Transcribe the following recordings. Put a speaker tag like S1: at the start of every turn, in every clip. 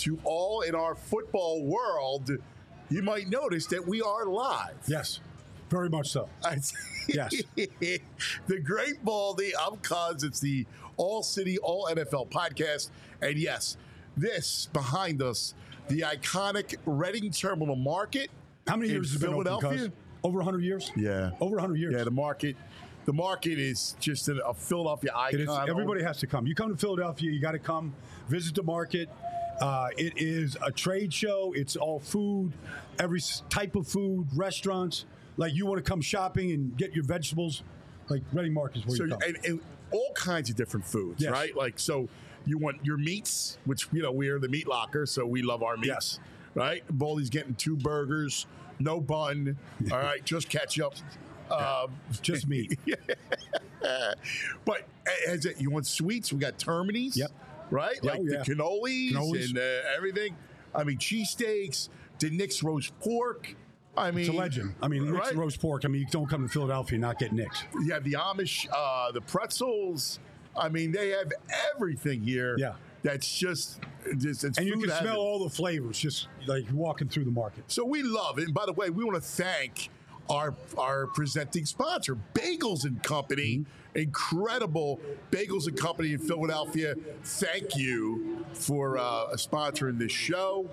S1: To all in our football world. You might notice that we are live.
S2: Yes, very much so. Yes.
S1: the Great Baldy, I'm. It's the All City, All NFL podcast. And yes, this behind us, the iconic Reading Terminal Market.
S2: How many years has it been
S1: Philadelphia?
S2: Cuz? Over 100 years?
S1: Yeah.
S2: Over 100 years.
S1: Yeah, the market. The market is just a, a Philadelphia icon.
S2: Is, everybody has to come. You come to Philadelphia, you got to come visit the market. Uh, it is a trade show. It's all food, every type of food, restaurants. Like you want to come shopping and get your vegetables, like Reading Market is where
S1: so
S2: you come.
S1: and, and all kinds of different foods,
S2: Yes.
S1: right? Like so, you want your meats, which you know we are the meat locker, so we love our meats,
S2: Yes.
S1: right? Baldy's getting two burgers, no bun, all right, just ketchup. Um,
S2: Just meat.
S1: but as it, you want sweets, we got Termini's,
S2: Yep.
S1: Right?
S2: Yeah,
S1: like
S2: oh,
S1: the
S2: yeah.
S1: cannolis,
S2: Cannolis.
S1: and uh, everything. I mean, cheesesteaks, the Nick's roast pork. I mean,
S2: It's a legend. I mean, Nick's
S1: right?
S2: roast pork. I mean, you don't come to Philadelphia and not get Nick's.
S1: You have the Amish, uh, the pretzels. I mean, they have everything here.
S2: Yeah.
S1: That's just, just it's
S2: And you can
S1: heaven.
S2: smell all the flavors just like walking through the market.
S1: So we love it. And by the way, we want to thank our our presenting sponsor, Bagels and Company.
S2: Mm-hmm.
S1: Incredible Bagels and Company in Philadelphia. Thank you for uh, sponsoring this show.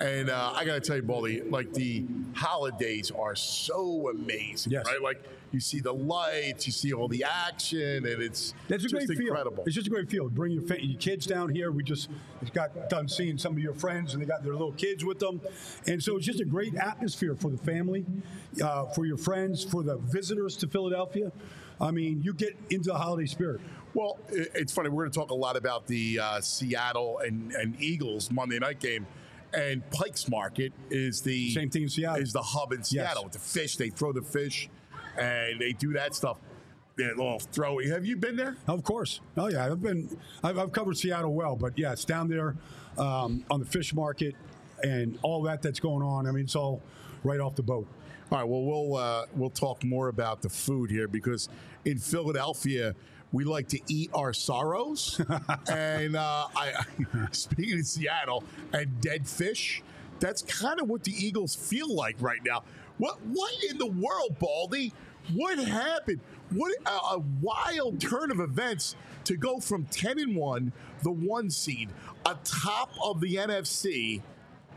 S1: And uh, I got to tell you, Baldy, like the holidays are so amazing,
S2: Yes.
S1: right? Like you see the lights, you see all the action, and it's
S2: That's a great
S1: incredible.
S2: feel. It's just a great feel. Bring your, fa- your kids down here. We just got done seeing some of your friends, and they got their little kids with them, and so it's just a great atmosphere for the family, uh, for your friends, for the visitors to Philadelphia. I mean, you get into the holiday spirit.
S1: Well, it's funny. We're going to talk a lot about the uh, Seattle and, and Eagles Monday night game. And Pikes Market is the
S2: Same thing in Seattle.
S1: Is the hub in Seattle with the fish? They throw the fish, and they do that stuff. They little throw. Have you been there?
S2: Of course. Oh yeah, I've been. I've, I've covered Seattle well, but yeah, it's down there um, on the fish market and all that that's going on. I mean, it's all right off the boat.
S1: All right. Well, we'll uh, we'll talk more about the food here because in Philadelphia we like to eat our sorrows. and uh, I, speaking of Seattle and dead fish, that's kind of what the Eagles feel like right now. What what in the world, Baldy? What happened? What a, a wild turn of events to go from ten and one, the one seed, atop of the NFC,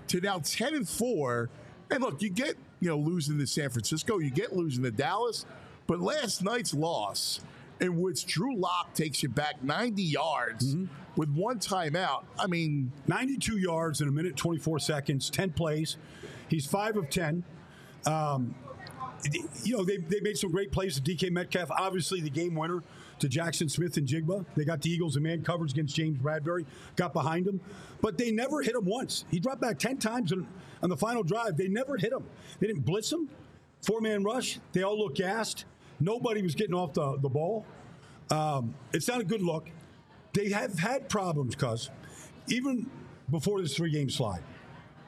S1: to now 10 and 4. And look, you get, you know, losing to San Francisco, you get losing to Dallas, but last night's loss, in which Drew Lock takes you back 90 yards with one timeout. I mean,
S2: 92 yards in a minute 24 seconds, 10 plays. He's five of 10. Um, you know, they, they made some great plays to DK Metcalf. Obviously, the game winner to Jaxon Smith-Njigba. They got the Eagles in man coverage against James Bradberry, got behind him, but they never hit him once. He dropped back 10 times on, on the final drive. They never hit him. They didn't blitz him. Four man rush. They all looked gassed. Nobody was getting off the, the ball. Um, it's not a good look. They have had problems, cuz even before this three game slide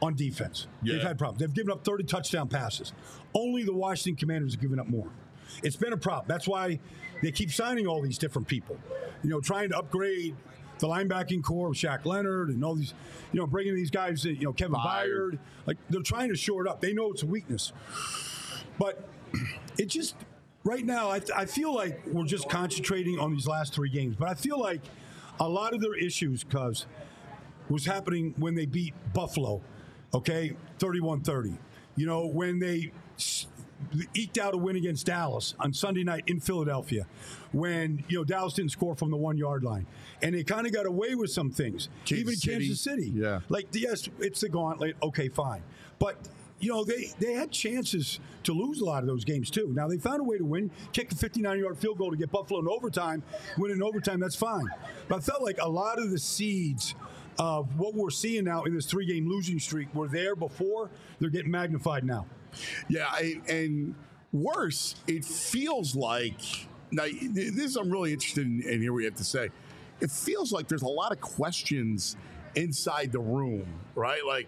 S2: on defense, they've had problems. They've given up 30 touchdown passes. Only the Washington Commanders have given up more. It's been a problem. That's why they keep signing all these different people. You know, trying to upgrade the linebacking core with Shaq Leonard and all these, you know, bringing these guys in, you know, Kevin
S1: Byard.
S2: Byard. Like they're trying to shore it up. They know it's a weakness. But it just, right now, I, I feel like we're just concentrating on these last three games. But I feel like a lot of their issues, cuz, was happening when they beat Buffalo, okay, 31 30. You know, when they eked out a win against Dallas on Sunday night in Philadelphia, when, you know, Dallas didn't score from the one yard line. And they kind of got away with some things.
S1: Kansas
S2: Even
S1: City.
S2: Kansas City.
S1: Yeah.
S2: Like, yes, it's the gauntlet. Okay, fine. But, you know, they, they had chances to lose a lot of those games, too. Now, they found a way to win, kick a 59 yard field goal to get Buffalo in overtime, win in overtime, that's fine. But I felt like a lot of the seeds of what we're seeing now in this three game losing streak were there before. They're getting magnified now.
S1: Yeah, I, and worse, it feels like now. This is I'm really interested in, in here. We have to say, it feels like there's a lot of questions inside the room, right? Like,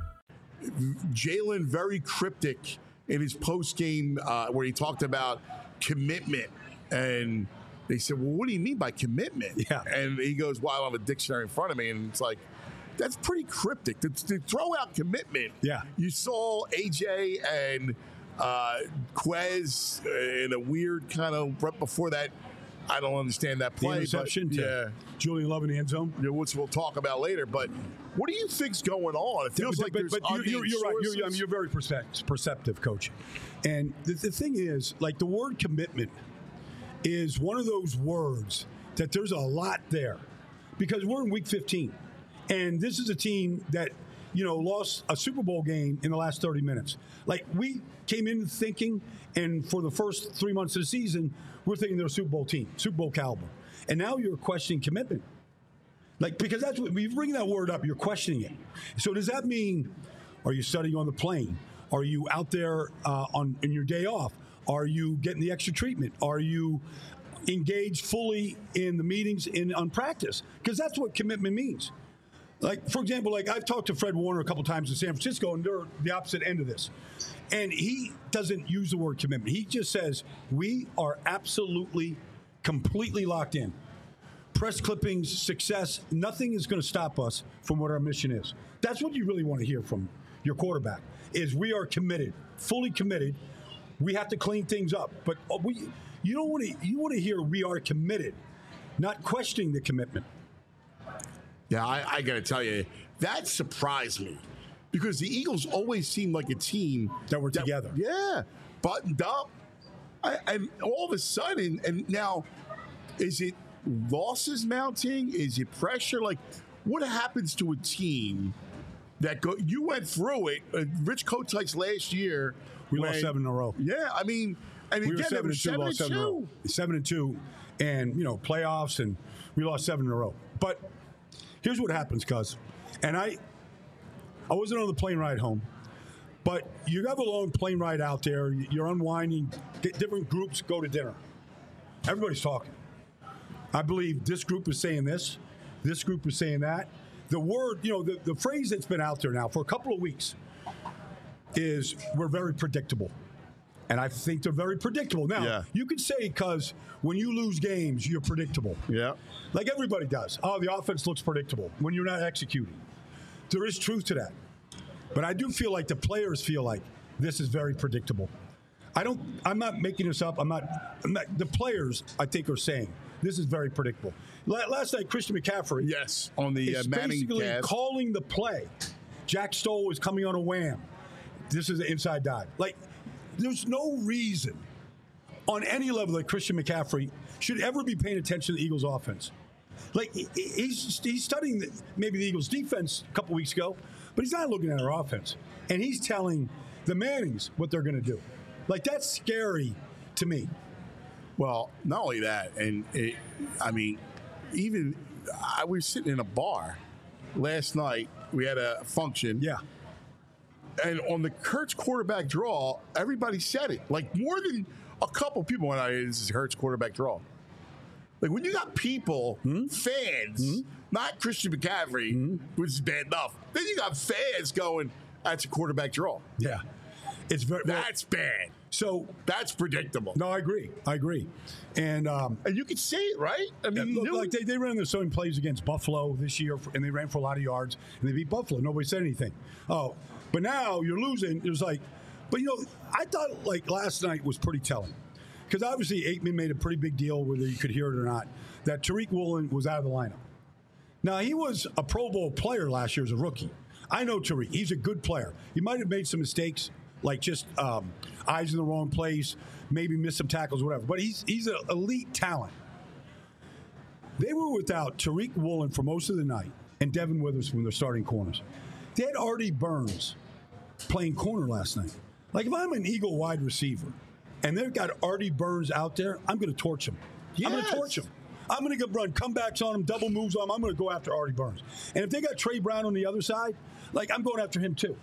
S1: Jalen very cryptic in his post game uh, where he talked about commitment, and they said, "Well, what do you mean by commitment?"
S2: Yeah.
S1: and he goes, "Well, I don't have a dictionary in front of me," and it's like. That's pretty cryptic. To, to throw out commitment.
S2: Yeah.
S1: You saw AJ and uh, Quez in a weird kind of right before that. I don't understand that
S2: The
S1: play.
S2: interception
S1: but,
S2: to
S1: yeah.
S2: Julian Love in the end zone.
S1: Yeah, which we'll talk about later. But what do you think's going on? It feels
S2: But-
S1: like
S2: but,
S1: there's
S2: but you're, you're, you're right. You're, I mean, you're very percep- perceptive, coach. And the, the thing is, like the word commitment is one of those words that there's a lot there because we're in week 15, and this is a team that you know lost a Super Bowl game in the last 30 minutes. Like we came in thinking, and for the first three months of the season, we're thinking they're a Super Bowl team, Super Bowl caliber, and now you're questioning commitment. Like because that's what when you bring that word up, you're questioning it. So does that mean are you studying on the plane? Are you out there uh, on in your day off? Are you getting the extra treatment? Are you engaged fully in the meetings in on practice? Because that's what commitment means. Like for example, like I've talked to Fred Warner a couple times in San Francisco, and they're the opposite end of this. And he doesn't use the word commitment. He just says we are absolutely, completely locked in press clippings, success, nothing is going to stop us from what our mission is. That's what you really want to hear from your quarterback is we are committed, fully committed. We have to clean things up, but uh, we you don't want to you want to hear we are committed, not questioning the commitment.
S1: Yeah, I, I got to tell you, that surprised me because the Eagles always seem like a team
S2: That were together.
S1: Yeah, buttoned up, I, and all of a sudden, and now, is it losses mounting? Is it pressure? Like, what happens to a team that go? You went through it. Uh, Rich Kotite's last year.
S2: We lost seven in a row.
S1: Yeah, I mean, and
S2: We
S1: again,
S2: were seven and two,
S1: seven
S2: lost
S1: and
S2: seven in a row. Seven and two, and you know playoffs, and we lost seven in a row. But here's what happens, cuz, and I, I wasn't on the plane ride home, but you have a long plane ride out there. You're unwinding. di- Different groups go to dinner. Everybody's talking. I believe this group is saying this, this group is saying that. The word, you know, the, the phrase that's been out there now for a couple of weeks is we're very predictable. And I think they're very predictable. Now,
S1: Yeah.
S2: you could say because when you lose games, you're predictable.
S1: Yeah.
S2: Like everybody does. Oh, the offense looks predictable when you're not executing. There is truth to that. But I do feel like the players feel like this is very predictable. I don't I'm not making this up. I'm not, I'm not the players I think are saying this is very predictable. La- Last night Christian McCaffrey
S1: Yes, on the uh, Manning
S2: basically
S1: cast.
S2: calling the play. Jack Stoll is coming on a wham. This is an inside dive. Like, there's no reason on any level that Christian McCaffrey should ever be paying attention to the Eagles' offense. Like, he's, he's studying the, maybe the Eagles' defense a couple weeks ago, but he's not looking at our offense. And he's telling the Mannings what they're going to do. Like, that's scary to me.
S1: Well, not only that, and it, I mean, even I was sitting in a bar last night. We had a function.
S2: Yeah.
S1: And on the Hurts quarterback draw, everybody said it. Like more than a couple people went, "Oh, this is Hurts quarterback draw." Like when you got people,
S2: Hmm?
S1: fans, not Christian McCaffrey, which is bad enough. Then you got fans going, "That's a quarterback draw."
S2: Yeah. It's very
S1: That's bad.
S2: so.
S1: That's predictable.
S2: No, I agree. I agree. And um,
S1: And you could see it, right? I mean,
S2: look, like they, they ran their same plays against Buffalo this year, and they ran for a lot of yards, and they beat Buffalo. Nobody said anything. Oh, but now you're losing. It was like, but you know, I thought like last night was pretty telling because obviously Aikman made a pretty big deal, whether you could hear it or not, that Tariq Woolen was out of the lineup. Now he was a Pro Bowl player last year as a rookie. I know Tariq; he's a good player. He might have made some mistakes, like just um, eyes in the wrong place, maybe missed some tackles, whatever. But he's he's an elite talent. They were without Tariq Woolen for most of the night and Devin Withers from their starting corners. They had Artie Burns playing corner last night. Like if I'm an Eagle wide receiver and they've got Artie Burns out there, I'm going to torch him. I'm going to torch him. I'm going to run comebacks on him, double moves on him. I'm going to go after Artie Burns. And if they got Tre Brown on the other side, like I'm going after him too.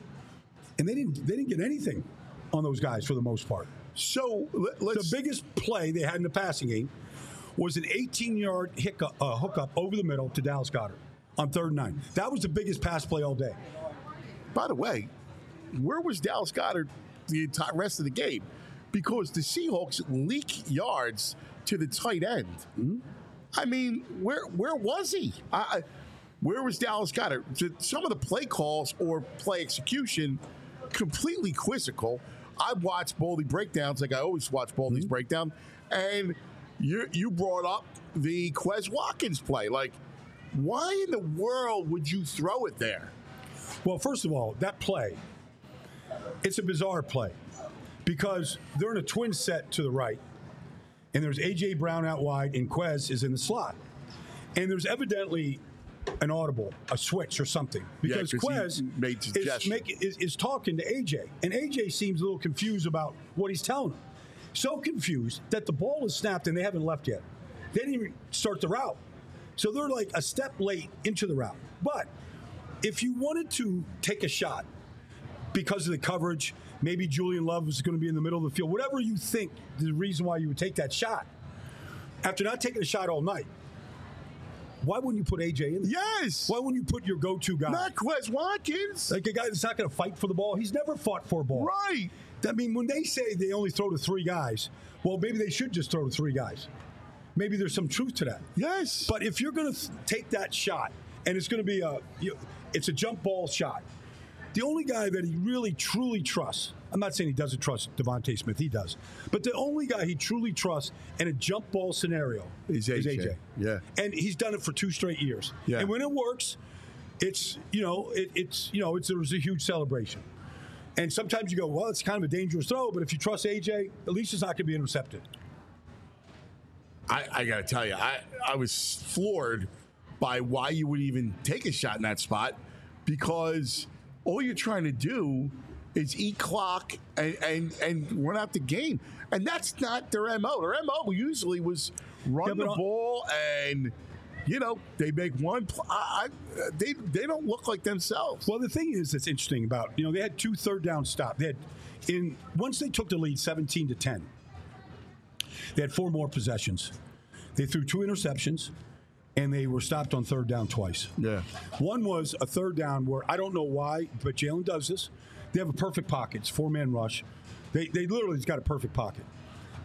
S2: And they didn't they didn't get anything on those guys for the most part.
S1: so
S2: The biggest play they had in the passing game was an 18-yard hiccup, uh, hookup over the middle to Dallas Goedert on third and nine. That was the biggest pass play all day.
S1: By the way, where was Dallas Goedert the entire rest of the game? Because the Seahawks leak yards to the tight end.
S2: Hmm?
S1: I mean, where where was he? I, I- where was Dallas Goedert? Some of the play calls or play execution completely quizzical. I watched Baldy breakdowns like I always watch Baldy's
S2: Hmm?
S1: breakdown, and you you brought up the Quez Watkins play. Like, why in the world would you throw it there?
S2: Well, first of all, that play, it's a bizarre play because they're in a twin set to the right, and there's A.J. Brown out wide, and Quez is in the slot. And there's evidently an audible, a switch or something. because
S1: he
S2: Quez
S1: made
S2: is, make, is, is talking to A.J., and A.J. seems a little confused about what he's telling him. So confused that the ball is snapped and they haven't left yet. They didn't even start the route. So they're like a step late into the route. But if you wanted to take a shot because of the coverage, maybe Julian Love is going to be in the middle of the field, whatever you think the reason why you would take that shot, after not taking a shot all night, why wouldn't you put AJ in there?
S1: Yes.
S2: Why wouldn't you put your go to guy?
S1: Not Quez Watkins.
S2: like a guy that's not going to fight for the ball. He's never fought for a ball.
S1: right.
S2: I mean, when they say they only throw to three guys, well, maybe they should just throw to three guys. Maybe there's some truth to that.
S1: Yes.
S2: But if you're going to th- take that shot, and it's going to be a, you it's a jump ball shot. The only guy that he really truly trusts, I'm not saying he doesn't trust DeVonta Smith, he does, but the only guy he truly trusts in a jump ball scenario
S1: Is AJ. Yeah.
S2: and he's done it for two straight years.
S1: Yeah.
S2: And when it works, it's you know it, it's you know it's there's a huge celebration. And sometimes you go, well, it's kind of a dangerous throw, but if you trust AJ, at least it's not going to be intercepted.
S1: I, I got to tell you, I, I was floored by why you would even take a shot in that spot because all you're trying to do is eat clock and, and, and run out the game. And that's not their MO. Their MO usually was run
S2: Yeah,
S1: the ball and, you know, they make one. Pl- I, I, they, they don't look like themselves.
S2: Well, the thing is that's interesting about you know they had two third down stops. They had in once they took the lead, seventeen to ten. They had four more possessions. They threw two interceptions, and they were stopped on third down twice.
S1: Yeah.
S2: One was a third down where I don't know why, but Jalen does this. They have a perfect pocket. It's four man rush. They they literally just got a perfect pocket,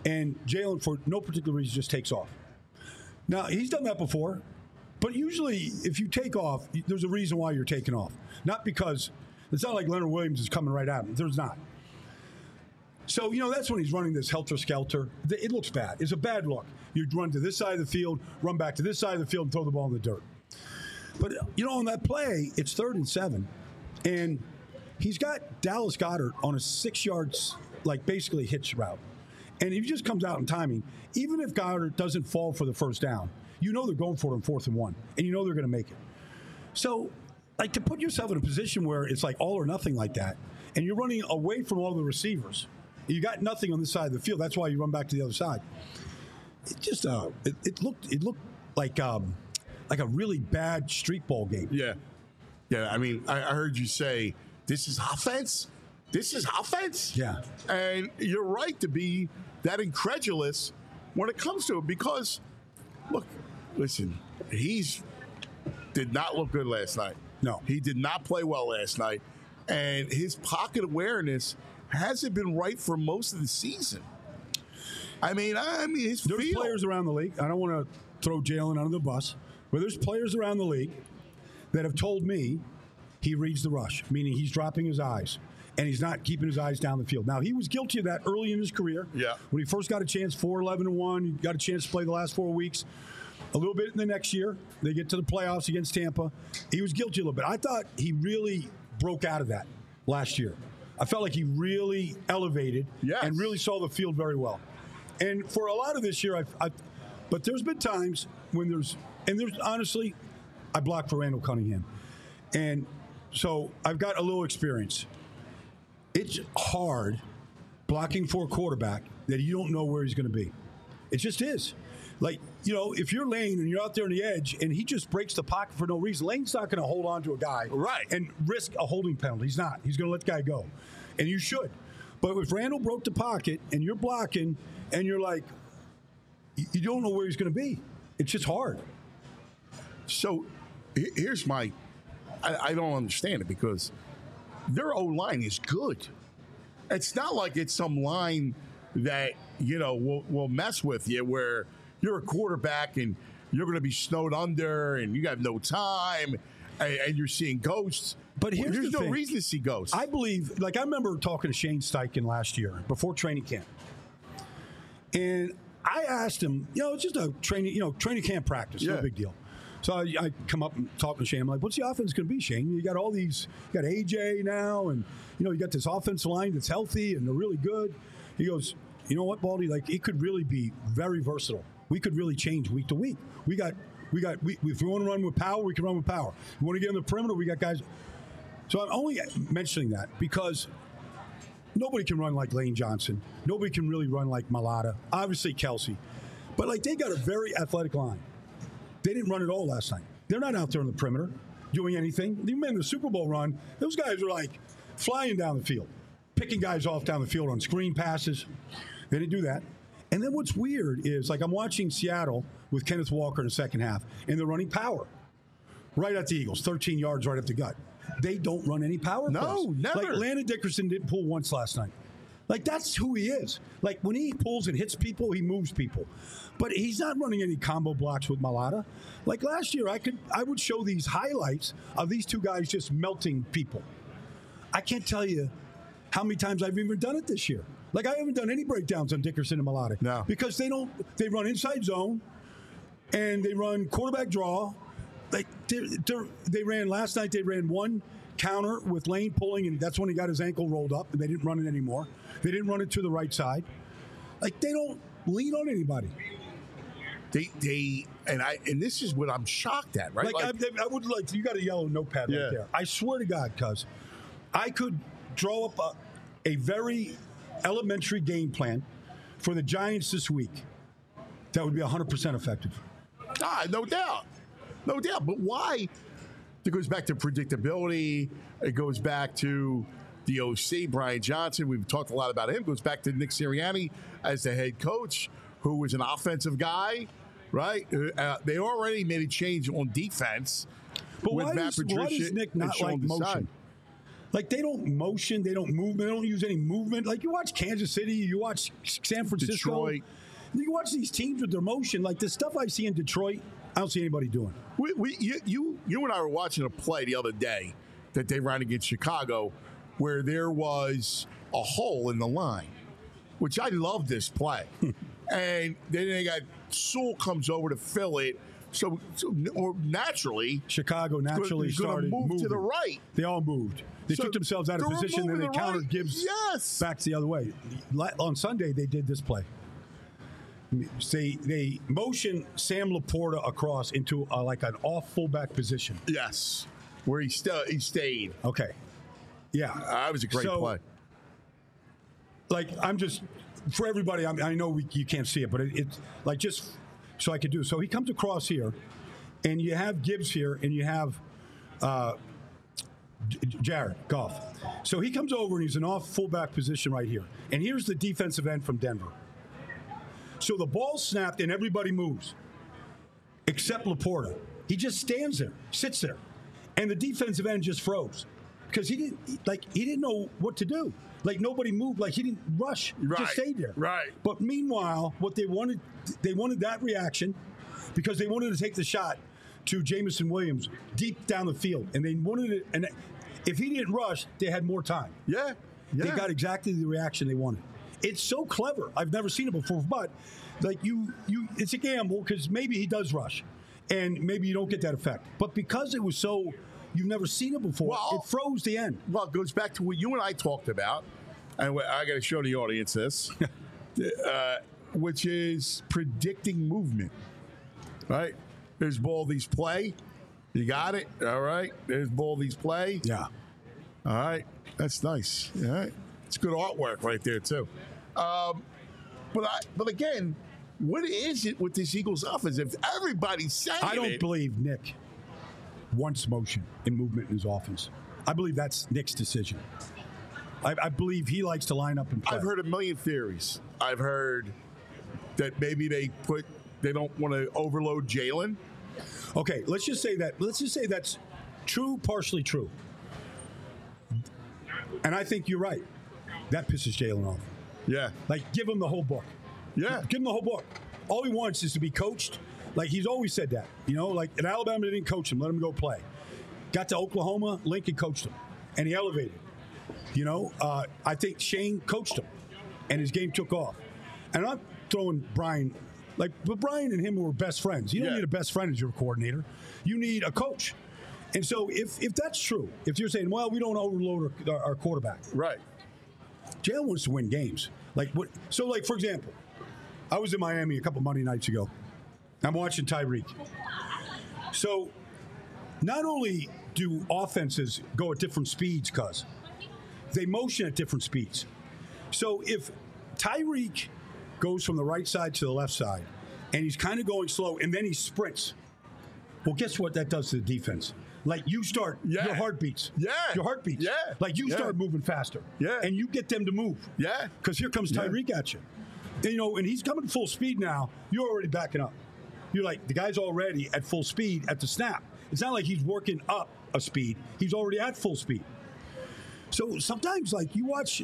S2: and Jalen for no particular reason just takes off. Now he's done that before, but usually if you take off, there's a reason why you're taking off. Not because it's not like Leonard Williams is coming right at him. There's not. So you know that's when he's running this helter skelter. It looks bad. It's a bad look. You run to this side of the field, run back to this side of the field, and throw the ball in the dirt. But you know on that play, it's third and seven, and he's got Dallas Goedert on a six yards, like basically hitch route. And he just comes out in timing, even if Goedert doesn't fall for the first down, you know they're going for it on fourth and one, and you know they're going to make it. So, like to put yourself in a position where it's like all or nothing like that, and you're running away from all the receivers, you got nothing on this side of the field. That's why you run back to the other side. It just uh, it, it looked it looked like um, like a really bad street ball game.
S1: Yeah. Yeah. I mean, I, I heard you say this is offense. This is offense.
S2: Yeah.
S1: And you're right to be that incredulous when it comes to it because, look, listen, he's did not look good last night.
S2: No.
S1: He did not play well last night. And his pocket awareness hasn't been right for most of the season. I mean, I mean,
S2: There's players around the league. I don't want to throw Jalen under the bus, but there's players around the league that have told me he reads the rush, meaning he's dropping his eyes and he's not keeping his eyes down the field. Now he was guilty of that early in his career.
S1: Yeah.
S2: When he first got a chance, 4 11 and 1, he got a chance to play the last four weeks. A little bit in the next year. They get to the playoffs against Tampa. He was guilty a little bit. I thought he really broke out of that last year. I felt like he really elevated
S1: Yes.
S2: and really saw the field very well. And for a lot of this year, I've, I've but there's been times when there's and there's honestly, I blocked for Randall Cunningham, and so I've got a little experience. It's hard blocking for a quarterback that you don't know where he's going to be. It just is. Like, you know, if you're Lane and you're out there on the edge and he just breaks the pocket for no reason, Lane's not going to hold on to a guy
S1: Right.
S2: and risk a holding penalty. He's not. He's going to let the guy go. And you should. But if Randall broke the pocket and you're blocking and you're like, you don't know where he's going to be, it's just hard.
S1: So here's my I, I don't understand it because their O line is good. It's not like it's some line that, you know, will, will mess with you where you're a quarterback and you're going to be snowed under and you have no time and, and you're seeing ghosts.
S2: But here's
S1: there's
S2: the
S1: no
S2: thing.
S1: reason to see ghosts.
S2: I believe, like, I remember talking to Shane Steichen last year before training camp. And I asked him, you know, it's just a training, you know, training camp practice,
S1: Yeah.
S2: no big deal. So I, I come up and talk to Shane. I'm like, what's the offense going to be, Shane? You got all these, you got AJ now, and, you know, you got this offense line that's healthy and they're really good. He goes, you know what, Baldy? Like, it could really be very versatile. We could really change week to week. We got, we got, we, if we want to run with power, we can run with power. We want to get on the perimeter, we got guys. So I'm only mentioning that because nobody can run like Lane Johnson. Nobody can really run like Mailata. Obviously Kelce, but like they got a very athletic line. They didn't run at all last night. They're not out there on the perimeter doing anything. You remember the Super Bowl run? Those guys were like flying down the field, picking guys off down the field on screen passes. They didn't do that. And then what's weird is like I'm watching Seattle with Kenneth Walker in the second half, and they're running power right at the Eagles, 13 yards right up the gut. They don't run any power.
S1: No,
S2: plays.
S1: never.
S2: Like Landon Dickerson didn't pull once last night. Like that's who he is. Like when he pulls and hits people, he moves people. But he's not running any combo blocks with Mailata. Like last year, I could I would show these highlights of these two guys just melting people. I can't tell you how many times I've even done it this year. Like I haven't done any breakdowns on Dickerson and Mailata.
S1: No.
S2: Because they don't they run inside zone and they run quarterback draw. Like they ran last night. They ran one counter with Lane pulling, and that's when he got his ankle rolled up, and they didn't run it anymore. They didn't run it to the right side. Like they don't lean on anybody.
S1: they, they, and I, and this is what I'm shocked at, right?
S2: Like, I, I would like you got a yellow notepad
S1: Yeah.
S2: right there. I swear to God, cuz I could draw up a, a very elementary game plan for the Giants this week. That would be 100% effective.
S1: Ah, no doubt. No doubt. But why? It goes back to predictability. It goes back to the OC, Brian Johnson. We've talked a lot about him. It goes back to Nick Sirianni as the head coach, who was an offensive guy, right? Uh, they already made a change on defense.
S2: But
S1: with
S2: why
S1: Matt
S2: does, why does Nick not like motion? Like they don't motion, they don't move, they don't use any movement. Like you watch Kansas City, you watch San Francisco,
S1: Detroit.
S2: you watch these teams with their motion. Like the stuff I see in Detroit, I don't see anybody doing.
S1: We, we, you, you, you and I were watching a play the other day that they ran against Chicago, where there was a hole in the line, which I love this play, and then they got Sewell comes over to fill it, so, so or naturally
S2: Chicago naturally
S1: gonna
S2: started
S1: move to
S2: moving.
S1: the right.
S2: They all moved. They
S1: So
S2: took themselves out of position, then they
S1: the
S2: countered
S1: right.
S2: Gibbs
S1: Yes.
S2: back the other way. On Sunday, they did this play. They they motion Sam LaPorta across into uh, like an off fullback position.
S1: Yes, where he still he stayed.
S2: Okay, yeah,
S1: That was a great
S2: So,
S1: play.
S2: Like I'm just for everybody, I, I know we, you can't see it, but it, it's like just so I could do. So he comes across here, and you have Gibbs here, and you have uh, Jared Goff. So he comes over and he's an off fullback position right here. And here's the defensive end from Denver. So the ball snapped and everybody moves, except LaPorta. He just stands there, sits there, and the defensive end just froze because he didn't like he didn't know what to do. Like nobody moved. Like he didn't rush. He
S1: Right,
S2: just stayed there.
S1: right.
S2: But meanwhile, what they wanted, they wanted that reaction because they wanted to take the shot to Jameson Williams deep down the field, and they wanted it. And if he didn't rush, they had more time.
S1: Yeah. Yeah.
S2: They got exactly the reaction they wanted. It's so clever. I've never seen it before, but like you, you, it's a gamble because maybe he does rush, and maybe you don't get that effect. But because it was so, you've never seen it before.
S1: Well-
S2: it froze the end.
S1: Well, it goes back to what you and I talked about, and I got to show the audience this, uh, which is predicting movement. Right? There's Baldy's play. You got it. All right. There's Baldy's play.
S2: Yeah.
S1: All right. That's nice. All right. It's good artwork right there too. Um, but I, but again, what is it with this Eagles offense? If everybody's saying
S2: I don't
S1: it,
S2: believe Nick wants motion and movement in his offense. I believe that's Nick's decision. I, I believe he likes to line up and play.
S1: I've heard a million theories. I've heard that maybe they put they don't want to overload Jalen.
S2: Okay, let's just say that. Let's just say that's true, partially true. And I think you're right. That pisses Jalen off.
S1: Yeah,
S2: Like, give him the whole book.
S1: yeah,
S2: Give him the whole book. All he wants is to be coached. Like he's always said that. You know, like at Alabama, they didn't coach him, let him go play. Got to Oklahoma, Lincoln coached him, and he elevated. You know, uh, I think Shane coached him, and his game took off. And I'm throwing Brian, like, but Brian and him were best friends. You don't
S1: Yeah.
S2: need a best friend as your coordinator. You need a coach. And so, if if that's true, if you're saying, well, we don't overload our, our quarterback,
S1: right.
S2: Jalen wants to win games. Like what? So, like for example, I was in Miami a couple Monday nights ago. I'm watching Tyreek. So, not only do offenses go at different speeds, cuz they motion at different speeds. So, if Tyreek goes from the right side to the left side, and he's kind of going slow, and then he sprints. Well, guess what that does to the defense? Like you start,
S1: Yeah.
S2: your heart beats.
S1: Yeah.
S2: Your heart beats.
S1: Yeah.
S2: Like you
S1: Yeah.
S2: start moving faster.
S1: Yeah.
S2: And you get them to move.
S1: Yeah.
S2: Because here comes
S1: Yeah.
S2: Tyreek at you. And, you know, and he's coming full speed now. You're already backing up. You're like, the guy's already at full speed at the snap. It's not like he's working up a speed, he's already at full speed. So sometimes, like, you watch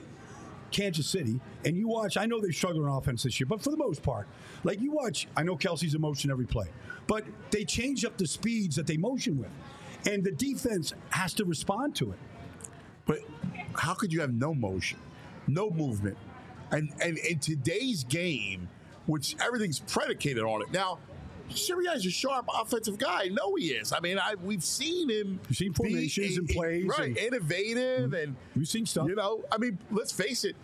S2: Kansas City and you watch, I know they've struggled on offense this year, but for the most part, like, you watch, I know Kelce's in motion every play, but they change up the speeds that they motion with. And the defense has to respond to it.
S1: But how could you have no motion, no movement, and and in today's game, which everything's predicated on it now. Sirianni's a sharp offensive guy. Know he is. I mean, I we've seen him.
S2: You've seen formations and plays
S1: right?
S2: and-
S1: innovative, and mm-hmm.
S2: We've seen stuff.
S1: You know, I mean, let's face it.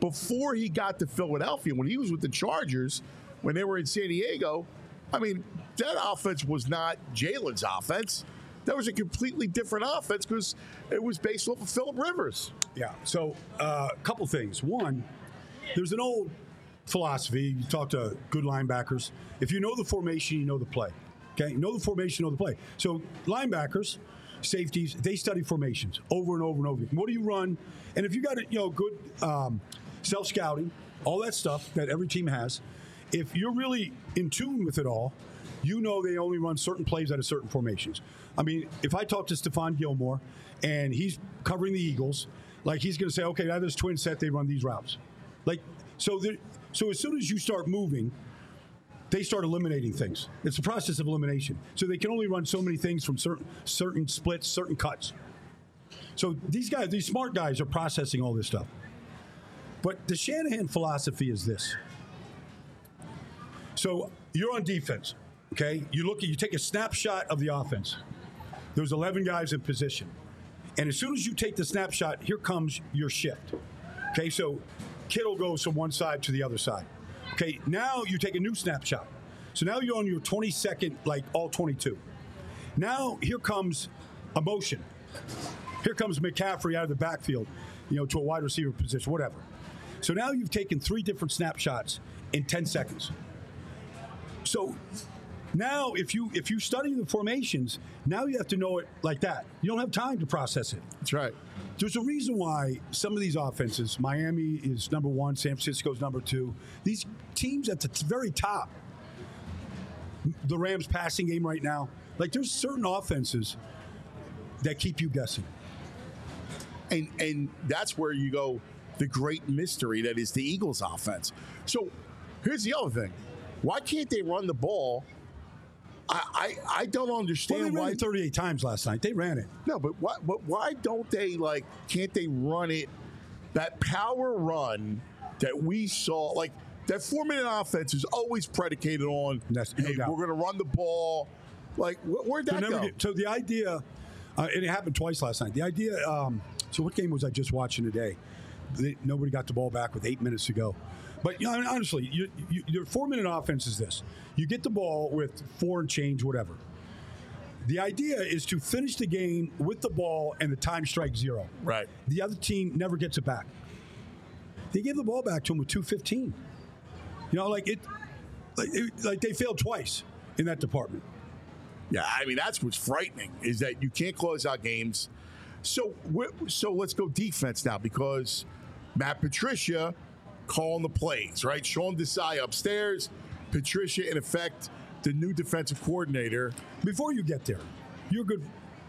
S1: Before he got to Philadelphia, when he was with the Chargers, when they were in San Diego, I mean, that offense was not Jalen's offense. That was a completely different offense because it was based off of Philip Rivers.
S2: Yeah. So, a uh, couple things. One, there's an old philosophy. You talk to good linebackers. If you know the formation, you know the play. Okay, know the formation, know the play. So, linebackers, safeties, they study formations over and over and over. What do you run? And if you got you know good um, self scouting, all that stuff that every team has, if you're really in tune with it all, you know they only run certain plays out of certain formations. I mean, if I talk to Stephon Gilmore and he's covering the Eagles, like he's going to say, okay, now this twin set, they run these routes. Like, so, there- so as soon as you start moving, they start eliminating things. It's a process of elimination. So they can only run so many things from certain certain splits, certain cuts. So these guys, these smart guys, are processing all this stuff. But the Shanahan philosophy is this. So you're on defense, okay? You look at, you take a snapshot of the offense. There's 11 guys in position, and as soon as you take the snapshot, here comes your shift. Okay, so Kittle goes from one side to the other side. Okay, now you take a new snapshot. So now you're on your 22nd, like all 22. Now here comes a motion. Here comes McCaffrey out of the backfield, you know, to a wide receiver position, whatever. So now you've taken three different snapshots in 10 seconds. So now if you if you study the formations, now you have to know it like that. You don't have time to process it.
S1: That's right.
S2: There's a reason why some of these offenses, Miami is number one, San Francisco's number two. These teams at the t- very top, the Rams passing game right now, like there's certain offenses that keep you guessing.
S1: And and that's where you go the great mystery that is the Eagles offense. So here's the other thing. Why can't they run the ball? I I, I don't
S2: Well,
S1: understand
S2: they ran
S1: why
S2: it 38 times last night. They ran it.
S1: No, but why but why don't they like can't they run it that power run that we saw like that four minute offense is always predicated on
S2: That's- no
S1: hey,
S2: doubt.
S1: we're gonna run the ball. Like wh- where'd that go?
S2: get- so the idea, uh, and it happened twice last night. The idea. Um, so what game was I just watching today? They, nobody got the ball back with eight minutes to go. But you know, honestly, you, you, your four-minute offense is this: you get the ball with four and change, whatever. The idea is to finish the game with the ball and the time strike zero.
S1: Right.
S2: The other team never gets it back. They gave the ball back to him with two fifteen. You know, like it, like, it, like they failed twice in that department.
S1: Yeah, I mean that's what's frightening is that you can't close out games. So so let's go defense now because Matt Patricia calling the plays, right? Sean Desai upstairs, Patricia in effect the new defensive coordinator.
S2: Before you get there, you're good.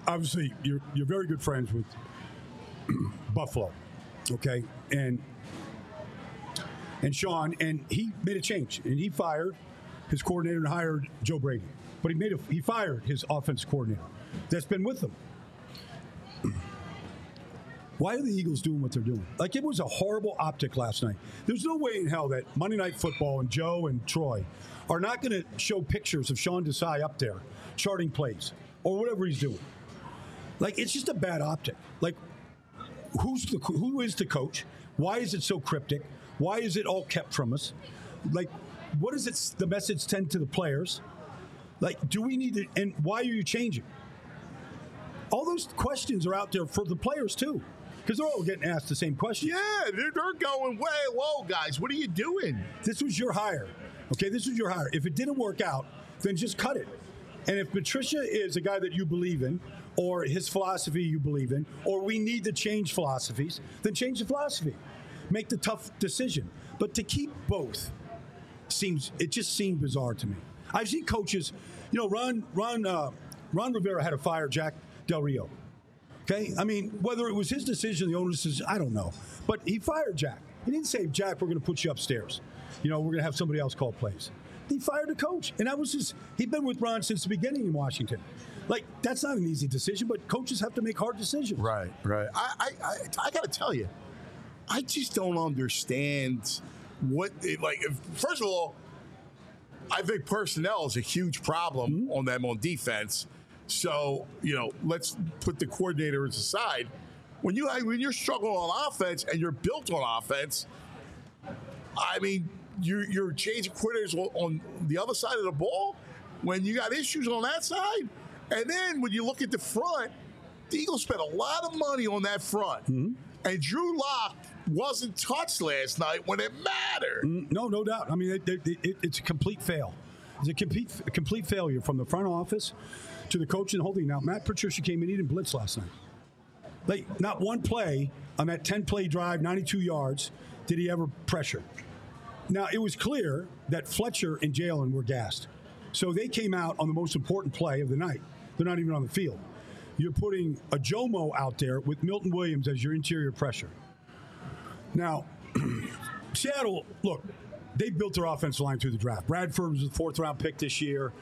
S2: Obviously, you're you're very good friends with Buffalo, okay, and and Sean, and he made a change, and he fired his coordinator and hired Joe Brady. But he made a he fired his offense coordinator that's been with them. Why are the Eagles doing what they're doing? Like it was a horrible optic last night. There's no way in hell that Monday Night Football and Joe and Troy are not going to show pictures of Sean Desai up there charting plays or whatever he's doing. Like it's just a bad optic. Like who's the who is the coach? Why is it so cryptic? Why is it all kept from us? Like what does it the message send to the players? Like do we need to and why are you changing? All those questions are out there for the players too. Because they're all getting asked the same question.
S1: Yeah, they're, they're going way whoa, guys. What are you doing?
S2: This was your hire. Okay, this was your hire. If it didn't work out, then just cut it. And if Patricia is a guy that you believe in, or his philosophy you believe in, or we need to change philosophies, then change the philosophy. Make the tough decision. But to keep both seems it just seemed bizarre to me. I've seen coaches, you know, Ron Ron uh, Ron Rivera had to fire Jack Del Rio. Okay, I mean, whether it was his decision, the owner's decision, I don't know. But he fired Jack. He didn't say, Jack, we're going to put you upstairs. You know, we're going to have somebody else call plays. He fired the coach, and that was his. He'd been with Ron since the beginning in Washington. Like that's not an easy decision, but coaches have to make hard decisions.
S1: Right, right. I, I, I, I got to tell you, I just don't understand what it, like. If, first of all, I think personnel is a huge problem mm-hmm. on them on defense. So you know, let's put the coordinators aside. When you when you're struggling on offense and you're built on offense, I mean, you're you're changing coordinators on, the other side of the ball when you got issues on that side, and then when you look at the front, the Eagles spent a lot of money on that front, mm-hmm. and Drew Lock wasn't touched last night when it mattered.
S2: Mm, no, no doubt. I mean, it, it, it, it's a complete fail. It's a complete, a complete failure from the front office to the coach and the thing. Now, Matt Patricia came in, he didn't blitz last night. Like, not one play on that 10 play drive, 92 yards, did he ever pressure. Now, it was clear that Fletcher and Jalen were gassed. So they came out on the most important play of the night. They're not even on the field. You're putting Ojomo out there with Milton Williams as your interior pressure. Now, Seattle, look, they built their offensive line through the draft. Bradford was a fourth round pick this year.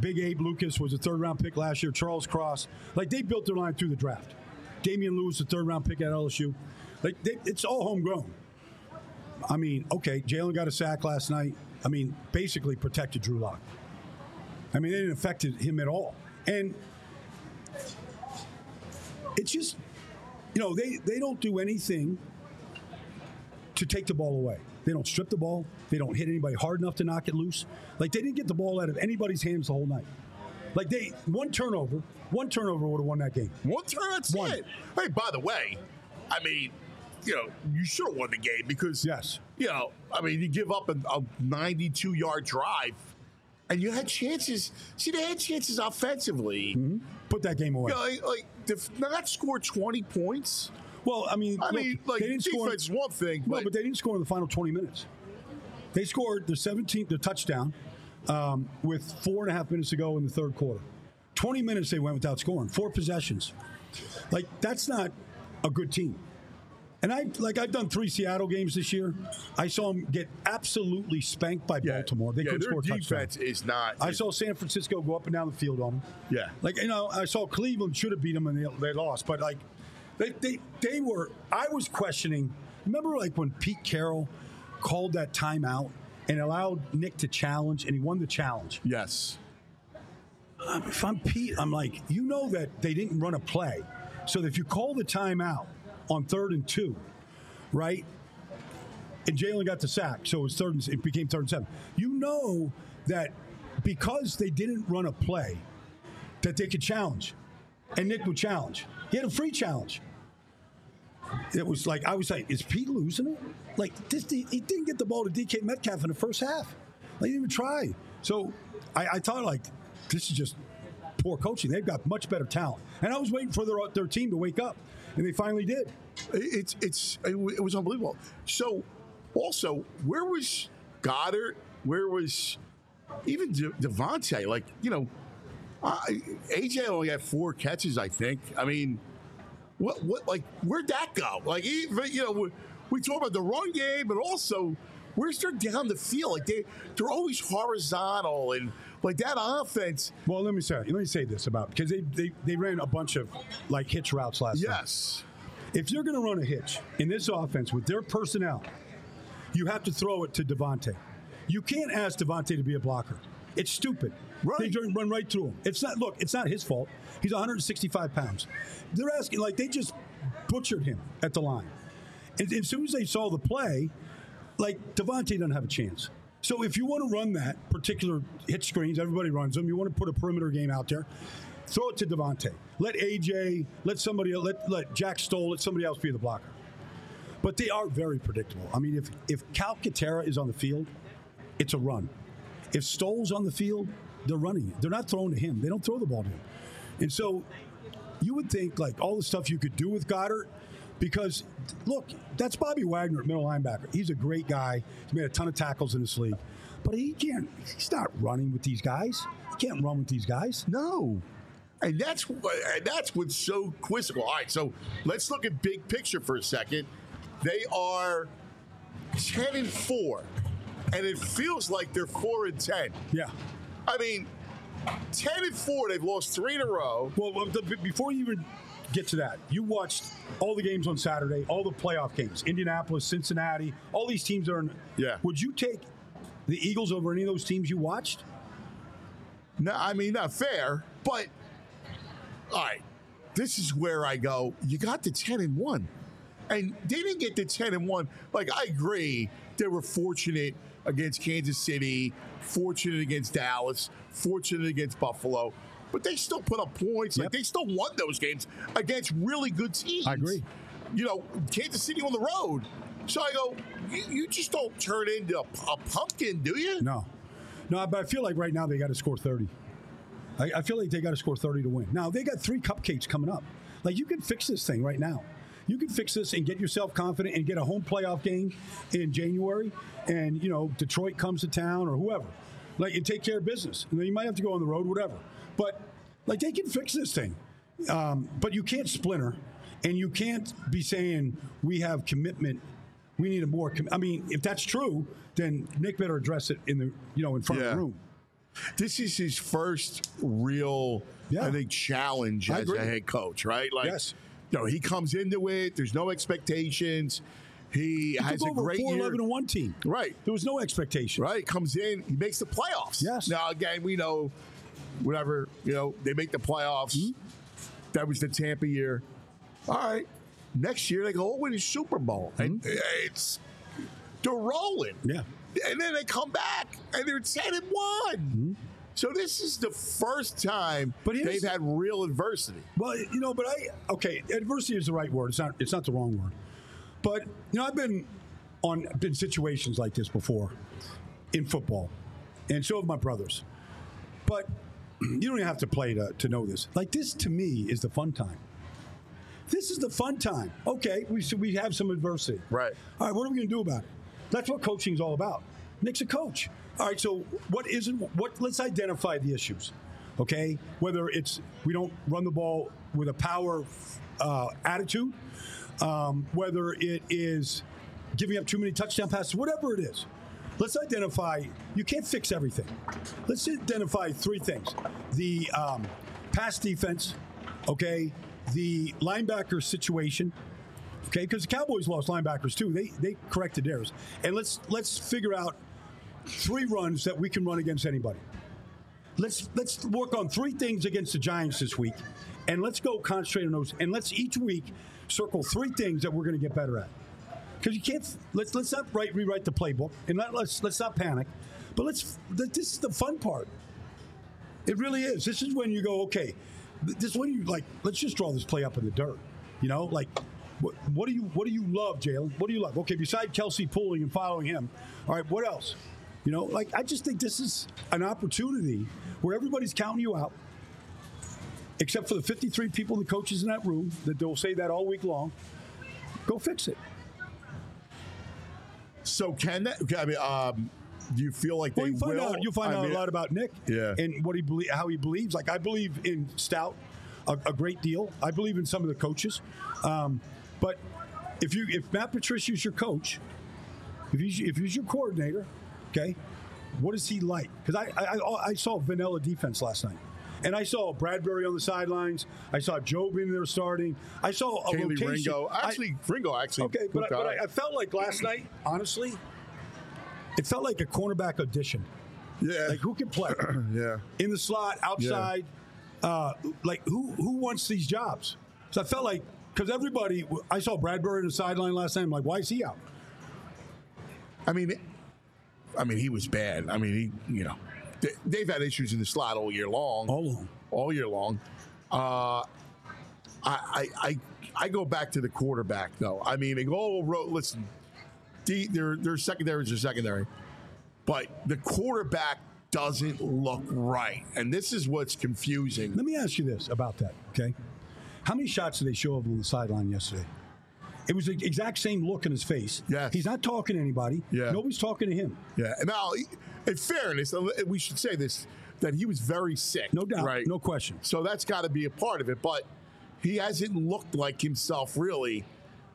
S2: Big Abe Lucas was a third round pick last year. Charles Cross. Like, they built their line through the draft. Damien Lewis, the third round pick at LSU. Like, they, it's all homegrown. I mean, okay, Jalen got a sack last night. I mean, basically protected Drew Lock. I mean, it didn't affect him at all. And it's just, you know, they, they don't do anything to take the ball away. They don't strip the ball. They don't hit anybody hard enough to knock it loose. Like they didn't get the ball out of anybody's hands the whole night. Like they one turnover, one turnover would have won that game.
S1: One turnover, that's
S2: One.
S1: it. Hey, by the way, I mean, you know, you should have won the game because,
S2: Yes.
S1: you know, I mean, you give up a, a 92 yard drive and you had chances. See, they had chances offensively. Mm-hmm.
S2: Put that game away.
S1: You know, like, like to not score 20 points.
S2: Well, I mean,
S1: I
S2: look,
S1: mean, like,
S2: they didn't score.
S1: defense is one thing,
S2: No,
S1: but,
S2: but they didn't score in the final 20 minutes. They scored the 17th, the touchdown, um, with four and a half minutes to go in the third quarter. 20 minutes they went without scoring, four possessions. Like that's not a good team. And I like I've done three Seattle games this year. I saw them get absolutely spanked by Baltimore. They
S1: yeah,
S2: couldn't score a touchdown.
S1: is not.
S2: I saw San Francisco go up and down the field on them.
S1: Yeah.
S2: Like you know, I saw Cleveland should have beat them and they, they lost, but like they, they they were. I was questioning. Remember, like when Pete Carroll called that timeout and allowed Nick to challenge, and he won the challenge.
S1: Yes.
S2: Um, if I'm Pete, I'm like, you know that they didn't run a play, so if you call the timeout on third and two, right? And Jalen got the sack, so it was third. And, it became third and seven. You know that because they didn't run a play, that they could challenge, and Nick would challenge. He had a free challenge. It was like I was like, is Pete losing it? Like this, he, didn't get the ball to DK Metcalf in the first half. They didn't even try. So I, I thought like this is just poor coaching. They've got much better talent, and I was waiting for their their team to wake up, and they finally did.
S1: It's it's it it was unbelievable. So, also, where was Goedert? Where was even De- DeVonta? Like you know, uh, AJ only had four catches, I think. I mean, what what like where'd that go? Like even you know we, we talk about the run game, but also where's their down the field? Like they they're always horizontal and like that offense.
S2: Well, let me say let me say this about because they, they they ran a bunch of like hitch routes last night.
S1: Yes.
S2: If you're going to run a hitch in this offense with their personnel, you have to throw it to DeVonta. You can't ask DeVonta to be a blocker. It's stupid.
S1: Right.
S2: They run- run right through him. It's not. Look, it's not his fault. He's 165 pounds. They're asking like they just butchered him at the line. And as soon as they saw the play, like DeVonta doesn't have a chance. So if you want to run that particular hit screens, everybody runs them. You want to put a perimeter game out there. Throw it to DeVonta. Let AJ, let somebody, let let Jack Stoll, let somebody else be the blocker. But they are very predictable. I mean, if if Calcaterra is on the field, it's a run. If Stoll's on the field, they're running it. They're not throwing to him. They don't throw the ball to him. And so you would think like all the stuff you could do with Goedert, because look, that's Bobby Wagner at middle linebacker. He's a great guy. He's made a ton of tackles in this league, but he can't. He's not running with these guys. He can't run with these guys.
S1: No. And that's and that's what's so quizzical. All right, so let's look at big picture for a second. They are ten and four, and it feels like they're four and ten.
S2: Yeah.
S1: I mean, ten and four. They've lost three in a row.
S2: Well, before you even get to that, you watched all the games on Saturday, all the playoff games, Indianapolis, Cincinnati, all these teams are in.
S1: Yeah.
S2: Would you take the Eagles over any of those teams you watched?
S1: No, I mean not fair, but all right. This is where I go. You got the ten and one, and they didn't get the ten and one. Like I agree, they were fortunate against Kansas City, fortunate against Dallas, fortunate against Buffalo, but they still put up points. Like they still won those games against really good teams.
S2: I agree.
S1: You know, Kansas City on the road. So I go, you, you just don't turn into a, a pumpkin, do you?
S2: No. No, but I feel like right now they got to score 30. I, I feel like they got to score 30 to win. Now, they got three cupcakes coming up. Like, you can fix this thing right now. You can fix this and get yourself confident and get a home playoff game in January. And, you know, Detroit comes to town or whoever. Like, and take care of business. And then you might have to go on the road, whatever. But, like, they can fix this thing. Um, but you can't splinter. And you can't be saying we have commitment. We need a more. Com-. I mean, if that's true, then Nick better address it in the you know in front of the room.
S1: This is his first real,
S2: Yeah.
S1: I think, challenge
S2: I
S1: as a head coach, right? Like,
S2: Yes.
S1: Know, he comes into it. There's no expectations. He,
S2: He
S1: has a great
S2: four
S1: year.
S2: eleven and one team.
S1: Right.
S2: There was no expectation.
S1: Right, comes in, he makes the playoffs.
S2: Yes.
S1: Now again, we know, whatever you know, they make the playoffs.
S2: Hmm?
S1: That was the Tampa year. All right, next year they go oh, win the Super Bowl. And it's they're rolling.
S2: Hmm? Yeah.
S1: and then they come back and they're ten and one. So this is the first time?
S2: But
S1: they've had real adversity.
S2: Well, you know, but I okay. Adversity is the right word. It's not. It's not the wrong word. But you know, I've been on been situations like this before in football, and so have my brothers. But you don't even have to play to, to know this. Like this, to me, is the fun time. This is the fun time. Okay, we so we have some adversity.
S1: Right.
S2: All right, what are we going to do about it? That's what coaching is all about. Nick's a coach. All right, so what isn't what? Let's identify the issues. Okay, whether it's we don't run the ball with a power uh, attitude, um, whether it is giving up too many touchdown passes, whatever it is. Let's identify. You can't fix everything. Let's identify three things: the um, pass defense, okay, the linebacker situation, okay, because the Cowboys lost linebackers too. They they corrected theirs, and let's let's figure out three runs that we can run against anybody. Let's let's work on three things against the Giants this week, and let's go concentrate on those. And let's each week circle three things that we're going to get better at. Because you can't let's let's not write rewrite the playbook, and not, let's let's not panic, but let's this is the fun part. It really is. This is when you go okay. This is when you like. Let's just draw this play up in the dirt. You know, like what, what do you what do you love, Jalen? What do you love? Okay, beside Kelce pulling and following him, all right. What else? You know, like I just think this is an opportunity where everybody's counting you out, except for the 53 people, the coaches in that room, that they'll say that all week long. Go fix it.
S1: So can that? I mean, um, do you feel like they
S2: Well, you find
S1: will?
S2: out. You find
S1: I
S2: out
S1: mean,
S2: a lot about Nick.
S1: Yeah.
S2: And what he believe, how he believes. Like I believe in Stout a, a great deal. I believe in some of the coaches, um, but if you if Matt Patricia's your coach, if he's if he's your coordinator, okay, what is he like? Because I, I I I saw vanilla defense last night. And I saw Bradberry on the sidelines. I saw Jobe in there starting. I saw a
S1: Kaylee
S2: rotation.
S1: Ringo.
S2: I-
S1: Actually, Ringo actually.
S2: Okay, but, I, but I. I felt like last night, honestly, it felt like a cornerback audition.
S1: yeah,
S2: Like who can play
S1: yeah.
S2: in the slot, outside? Uh, like who who wants these jobs? So I felt like because everybody, I saw Bradberry on the sideline last night. I'm like, why is he out?
S1: I mean, I mean, he was bad. I mean, he, you know, they, they've had issues in the slot all year long.
S2: All
S1: all year long. Uh, I, I I I go back to the quarterback though. I mean, they go wrote. Listen, D, their their secondary is their secondary, but the quarterback doesn't look right, and this is what's confusing.
S2: Let me ask you this about that. Okay, how many shots did they show of him on the sideline yesterday? It was the exact same look in his face.
S1: Yes.
S2: he's not talking to anybody.
S1: Yeah.
S2: nobody's talking to him.
S1: Yeah. Now, in fairness, uh, we should say this that he was very sick.
S2: No doubt,
S1: Right.
S2: no question.
S1: So that's got to be a part of it, but he hasn't looked like himself really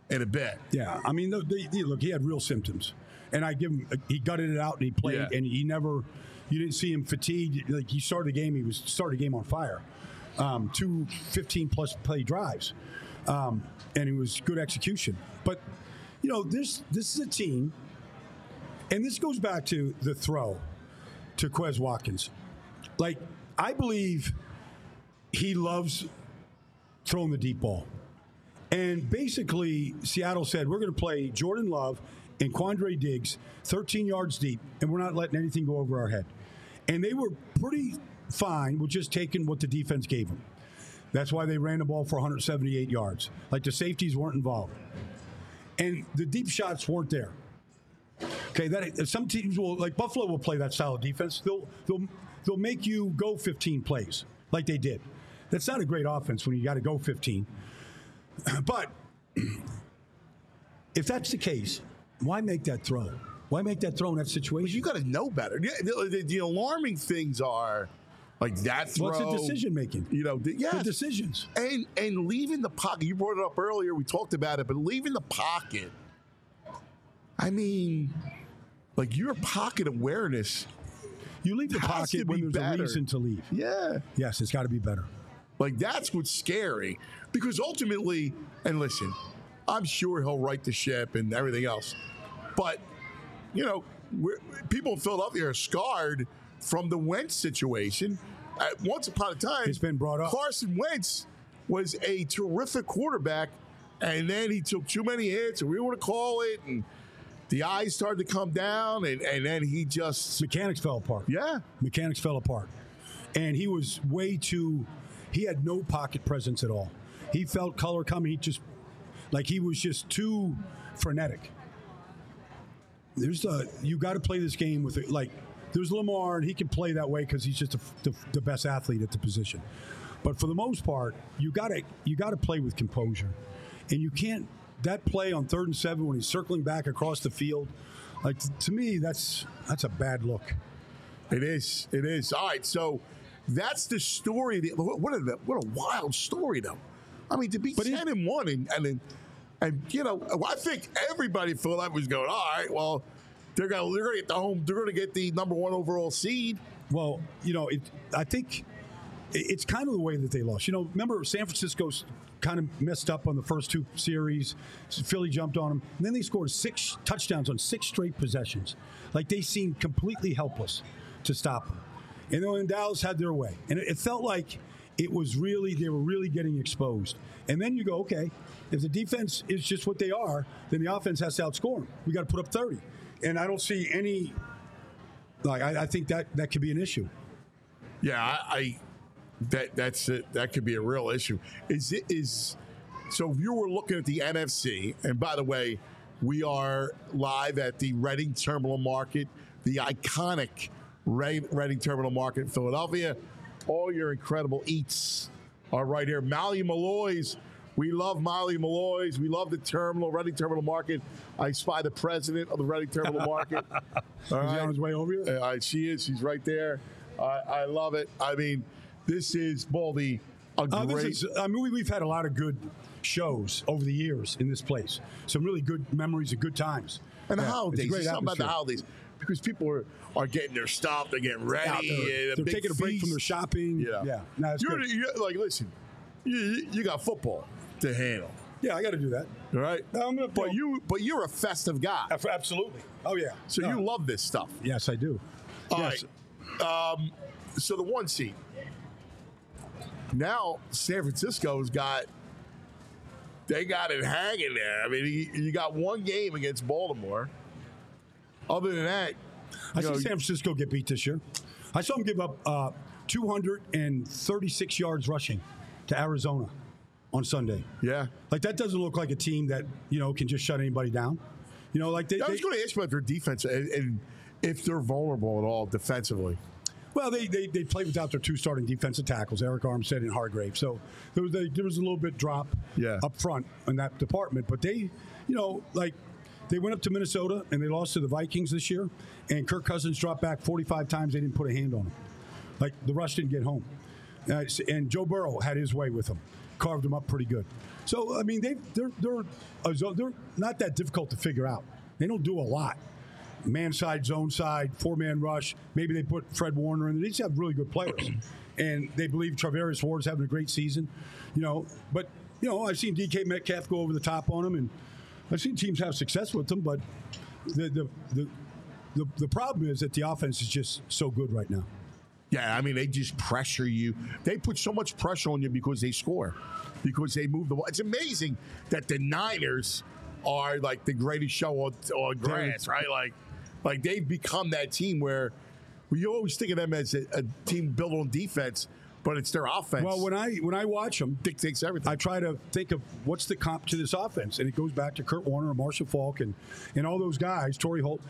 S1: in a bit.
S2: Yeah, I mean, they, they- look, he had real symptoms, and I give him. He gutted it out and he played,
S1: Yeah.
S2: and he never. You didn't see him fatigued. Like he started the game, he was started the game on fire. Um, two 15 plus play drives, um, and it was good execution. But you know, this this is a team, and this goes back to the throw to Quez Watkins. Like I believe he loves throwing the deep ball. And basically, Seattle said, we're going to play Julian Love and Quandre Diggs 13 yards deep, and we're not letting anything go over our head. And they were pretty fine with just taking what the defense gave them. That's why they ran the ball for 178 yards. Like the safeties weren't involved. And the deep shots weren't there. Okay, that some teams will like Buffalo will play that style of defense. They'll they'll they'll make you go 15 plays like they did. That's not a great offense when you got to go 15. But if that's the case, why make that throw? Why make that throw in that situation?
S1: you got to know better. The- the- the alarming things are like that throw.
S2: What's the decision making?
S1: You know, the,
S2: The decisions.
S1: and and leaving the pocket. You brought it up earlier. We talked about it, but leaving the pocket. I mean, like your pocket awareness.
S2: You leave the pocket when
S1: be
S2: there's a reason to leave.
S1: Yeah,
S2: Yes, it's got to be better.
S1: like that's what's scary because ultimately, and listen, I'm sure he'll right the ship and everything else, but you know, we're, people in Philadelphia are scarred from the Wentz situation. At once upon a time,
S2: It's been brought up.
S1: Carson Wentz was a terrific quarterback, and then he took too many hits, or we want to call it, and the eyes started to come down, and, and then he just,
S2: Mechanics fell apart.
S1: yeah,
S2: Mechanics fell apart. And he was way too, he had no pocket presence at all. He felt color coming. He just, Like he was just too frenetic. There's a you got to play this game with it. Like there's Lamar, and he can play that way because he's just a, the, the best athlete at the position. But for the most part, you got to you got to play with composure, and you can't. That play on third and seven when he's circling back across the field, like to me, that's that's a bad look.
S1: It is. It is. All right. So that's the story. What a what a wild story, though. I mean, to be
S2: But
S1: ten and one, and and then- and you know, I think everybody in Philadelphia was going. All right, well, they're gonna they're gonna get the home. They're gonna get the number one overall seed.
S2: Well, you know, it, I think it's kind of the way that they lost. You know, remember San Francisco's kind of messed up on the first two series. Philly jumped on them. And then they scored six touchdowns on six straight possessions. Like they seemed completely helpless to stop them. And then Dallas had their way. And it, felt like it was really, they were really getting exposed. And then you go, okay, if the defense is just what they are, then the offense has to outscore them. We got to put up 30. And I don't see any, like, I, I think that that could be an issue.
S1: Yeah, I, I that that's it. That could be a real issue. Is it is so? If you were looking at the NFC, and by the way, we are live at the Reading Terminal Market, the iconic Reading Terminal Market in Philadelphia. All your incredible eats are right here. Molly Malloy's. We love Molly Malloy's. We love the terminal, Reading Terminal Market. I spy the president of the Reading Terminal Market. All
S2: Is he on his way over here?
S1: uh, she is. She's right there. I I love it. I mean, this is Baldy. A
S2: Uh,
S1: great.
S2: is, I mean, we- we've had a lot of good shows over the years in this place. Some really good memories of good times.
S1: and the
S2: Yeah,
S1: holidays.
S2: It's great
S1: something about the holidays because people are, are getting their stuff. They're getting ready. And
S2: They're
S1: big
S2: taking a break from their shopping.
S1: Yeah,
S2: Yeah. No, it's
S1: you're, you're like, listen, you, you got football to handle,
S2: Yeah, I got to do that.
S1: all right? But you, but you're a festive guy,
S2: Absolutely. Oh, yeah.
S1: so
S2: No.
S1: you love this stuff.
S2: Yes, I do.
S1: All
S2: yes.
S1: right. Um, so the one seed. Now San Francisco's got they got it hanging there. I mean, you, you got one game against Baltimore. Other than that,
S2: I
S1: you
S2: see San Francisco get beat this year. I saw them give up uh, 236 yards rushing to Arizona on Sunday.
S1: yeah.
S2: Like, that doesn't look like a team that, you know, can just shut anybody down. You know, like they.
S1: I was going to ask about their defense and, and if they're vulnerable at all defensively.
S2: Well, they, they, they played without their two starting defensive tackles, Arik Armstead and Hargrave. So there was, there was a little bit drop
S1: Yeah.
S2: up front in that department. But they, you know, like they went up to Minnesota and they lost to the Vikings this year. And Kirk Cousins dropped back 45 times. They didn't put a hand on him. Like the rush didn't get home. Uh, and Joe Burrow had his way with them, carved them up pretty good. So I mean, they they're they're they're not that difficult to figure out. They don't do a lot. Man side, zone side, four man rush. Maybe they put Fred Warner in. there. They just have really good players, and they believe Charvarius Ward's having a great season. You know, but you know, I've seen DK Metcalf go over the top on him, and I've seen teams have success with them. But the the the, the, the problem is that the offense is just so good right now.
S1: Yeah, I mean, they just pressure you. They put so much pressure on you because they score, because they move the ball. It's amazing that the Niners are like the greatest show on, on grass, right? Like, like they've become that team where you always think of them as a, a team built on defense, but it's their offense.
S2: Well, when I when I watch them,
S1: dictates everything.
S2: I try to think of what's the comp to this offense, and it goes back to Kurt Warner, and Marshall Faulk, and and all those guys. Torry Holt,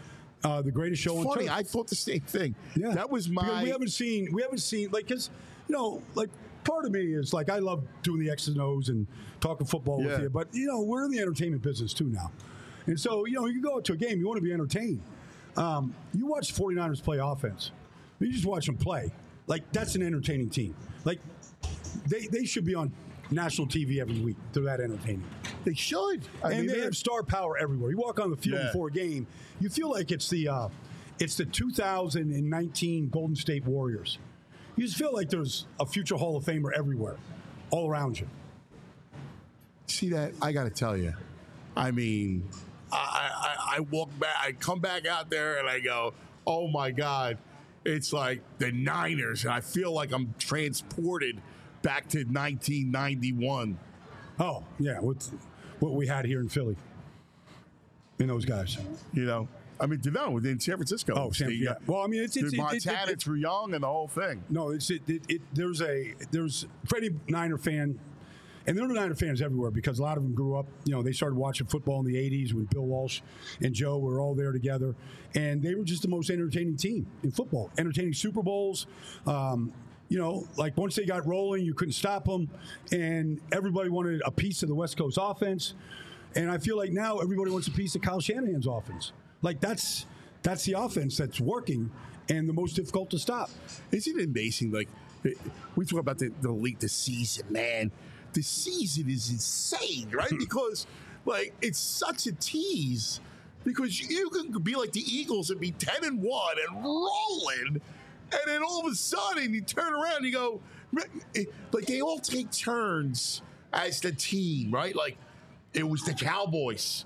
S2: uh, the greatest show on
S1: Funny. I thought the same thing.
S2: Yeah,
S1: that was
S2: Because
S1: my.
S2: we haven't seen we haven't seen like because you know like part of me is like I love doing the X's and O's and talking football
S1: Yeah.
S2: with you, but you know we're in the entertainment business too now, and so you know you go to a game you want to be entertained. Um, you watch the 49ers play offense, you just watch them play. Like that's an entertaining team. Like they they should be on national TV every week. They're that entertaining.
S1: They should. I mean,
S2: and they
S1: they're-
S2: have star power everywhere. You walk on the field
S1: Yeah.
S2: before a game, you feel like it's the uh, it's the 2019 Golden State Warriors. You just feel like there's a future Hall of Famer everywhere, all around you.
S1: see that I got to tell you, I mean, I, I I walk back, I come back out there, and I go, oh my god, it's like the Niners, and I feel like I'm transported back to 1991.
S2: Oh yeah, what what we had here in Philly, in those guys.
S1: You know, I mean, no, in San Francisco.
S2: Oh, San- yeah.
S1: uh,
S2: Well, I mean, it's- it's-
S1: the
S2: it- it- it-
S1: Montana,
S2: it-
S1: Drew Young, and the whole thing.
S2: No, it's it, it, it there's a there's Freddie Niner fan, and there are Niner fans everywhere because a lot of them grew up. You know, they started watching football in the '80s when Bill Walsh and Joe were all there together, and they were just the most entertaining team in football. Entertaining Super Bowls. Um, you know, like once they got rolling, you couldn't stop them, and everybody wanted a piece of the West Coast offense. And I feel like now everybody wants a piece of Kyle Shanahan's offense. Like that's that's the offense that's working and the most difficult to stop.
S1: Isn't it amazing? Like eh, we talk about the, the league, the season, man. The season is insane, right? Hmm. because like it's such a tease. Because you can be like the Eagles and be ten and one and rolling, and then all of a sudden you turn around and you go, like they all take turns as the team, right? Like it was the Cowboys,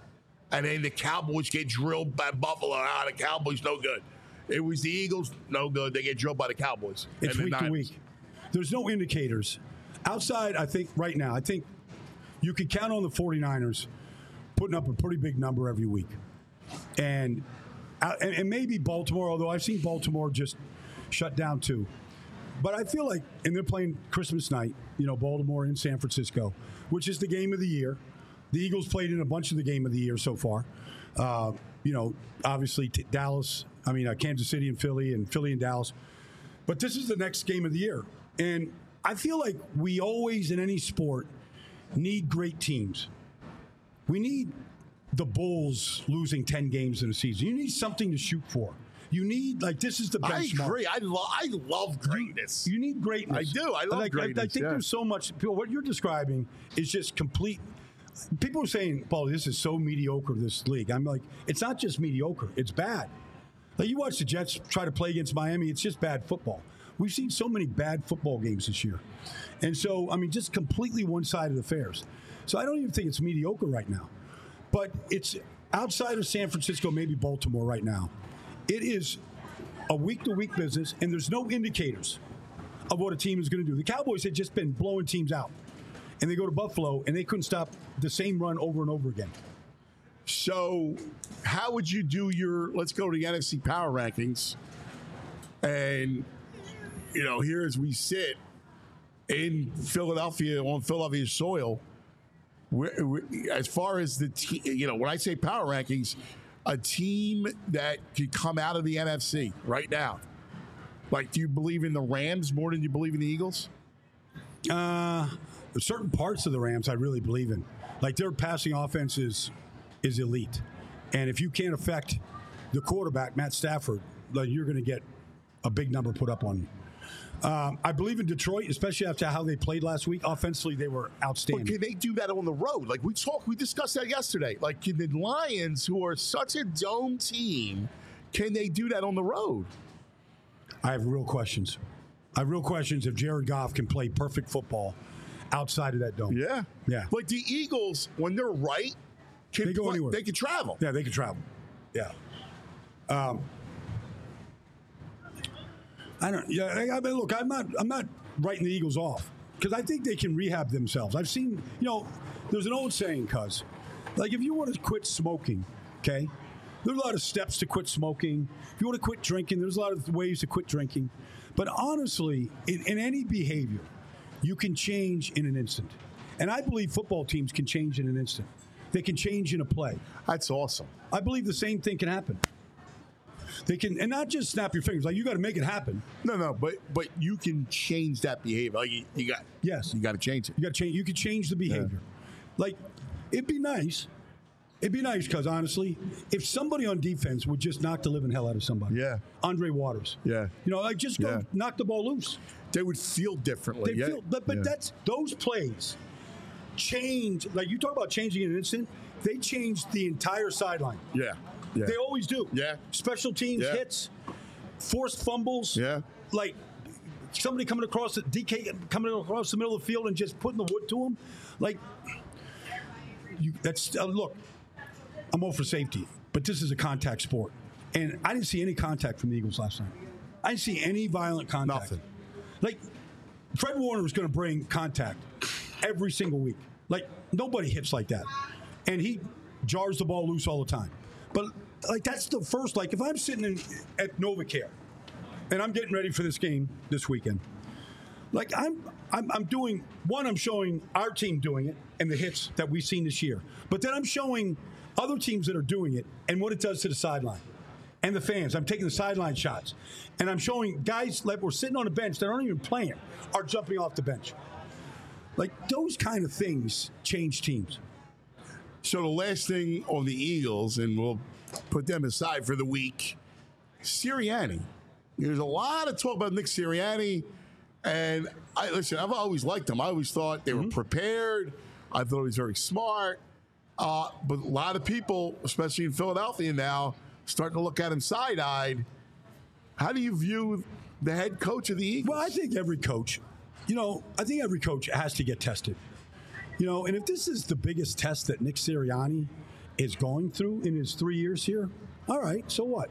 S1: and then the Cowboys get drilled by Buffalo. Ah, the Cowboys no good. It was the Eagles, no good. They get drilled by the Cowboys.
S2: It's week to week. There's no indicators. Outside, I think right now, I think you could count on the 49ers putting up a pretty big number every week. And, uh, and, and maybe Baltimore, although I've seen Baltimore just shut down too. But I feel like, and they're playing Christmas night, you know, Baltimore in San Francisco, which is the game of the year. The Eagles played in a bunch of the game of the year so far. Uh, you know, obviously t- Dallas, I mean, uh, Kansas City and Philly, and Philly and Dallas. But this is the next game of the year. And I feel like we always, in any sport, need great teams. We need the Bulls losing 10 games in a season. You need something to shoot for. You need like this is the benchmark.
S1: I agree. I, lo- I love greatness.
S2: You, you, need greatness.
S1: I do. I love
S2: like,
S1: greatness.
S2: I, I think
S1: yeah.
S2: there's so much. People, What you're describing is just complete people are saying, Paul, this is so mediocre, this league. I'm like, it's not just mediocre, it's bad. Like you watch the Jets try to play against Miami, it's just bad football. We've seen so many bad football games this year. And so, I mean, just completely one side of affairs. So I don't even think it's mediocre right now. But it's outside of San Francisco, maybe Baltimore right now. It is a week to week business, and there's no indicators of what a team is going to do. The Cowboys had just been blowing teams out and they go to Buffalo, and they couldn't stop the same run over and over again.
S1: So, how would you do your? Let's go to the NFC power rankings, and you know, here as we sit in Philadelphia on Philadelphia soil, we're, we're, as far as the te- you know, when I say power rankings, a team that could come out of the NFC right now. Like, do you believe in the Rams more than you believe in the Eagles?
S2: Uh certain parts of the Rams I really believe in. Like their passing offense is is elite, and if you can't affect the quarterback Matt Stafford, like you're going to get a big number put up on you. Um, I believe in Detroit, especially after how they played last week. Offensively, they were outstanding.
S1: But can they do that on the road? Like we talked, we discussed that yesterday. Like can the Lions, who are such a dome team, can they do that on the road?
S2: I have real questions. I have real questions if Jared Goff can play perfect football outside of that dome.
S1: Yeah,
S2: yeah.
S1: Like the Eagles, when they're right, can
S2: they go
S1: play,
S2: anywhere.
S1: They can travel.
S2: Yeah, they can travel. Yeah. Um, I don't. Yeah, I mean, look, I'm not. I'm not writing the Eagles off because I think they can rehab themselves. I've seen. You know, there's an old saying, cuz, like if you want to quit smoking, okay, there's a lot of steps to quit smoking. If you want to quit drinking, there's a lot of ways to quit drinking. But honestly, in, in any behavior, you can change in an instant. And I believe football teams can change in an instant. They can change in a play.
S1: That's awesome.
S2: I believe the same thing can happen. They can, and not just snap your fingers. Like you got to make it happen.
S1: No, no, but but you can change that behavior. Like you, you got
S2: yes,
S1: you got to change it.
S2: You got to change. You can change the behavior. Yeah. Like it'd be nice. It'd be nice because honestly, if somebody on defense would just knock the living hell out of somebody.
S1: Yeah.
S2: Andre Waters.
S1: Yeah.
S2: You know, like just go
S1: Yeah.
S2: knock the ball loose.
S1: They would feel differently.
S2: They
S1: yeah.
S2: feel, but but
S1: Yeah.
S2: that's those plays change. Like you talk about changing in an instant, they change the entire sideline.
S1: yeah. Yeah.
S2: They always do.
S1: Yeah.
S2: Special teams
S1: Yeah.
S2: hits, forced fumbles.
S1: Yeah.
S2: Like somebody coming across the DK coming across the middle of the field and just putting the wood to them. Like you, that's uh, look. I'm all for safety, but this is a contact sport, and I didn't see any contact from the Eagles last night. I didn't see any violent contact.
S1: Nothing.
S2: Like Fred Warner was going to bring contact every single week. Like nobody hits like that, and he jars the ball loose all the time. But like that's the first. Like if I'm sitting in, at NovaCare, and I'm getting ready for this game this weekend, like I'm I'm, I'm doing one. I'm showing our team doing it and the hits that we've seen this year. But then I'm showing other teams that are doing it and what it does to the sideline and the fans. I'm taking the sideline shots, and I'm showing guys that were sitting on the bench that aren't even playing are jumping off the bench. Like those kind of things change teams.
S1: So the last thing on the Eagles, and we'll put them aside for the week. Sirianni. There's a lot of talk about Nick Sirianni, and I listen. I've always liked him. I always thought they were prepared. I thought he was very smart. Uh, but a lot of people, especially in Philadelphia now, starting to look at him side-eyed. How do you view the head coach of the Eagles?
S2: Well, I think every coach, you know, I think every coach has to get tested. You know, and if this is the biggest test that Nick Sirianni is going through in his three years here, all right, so what?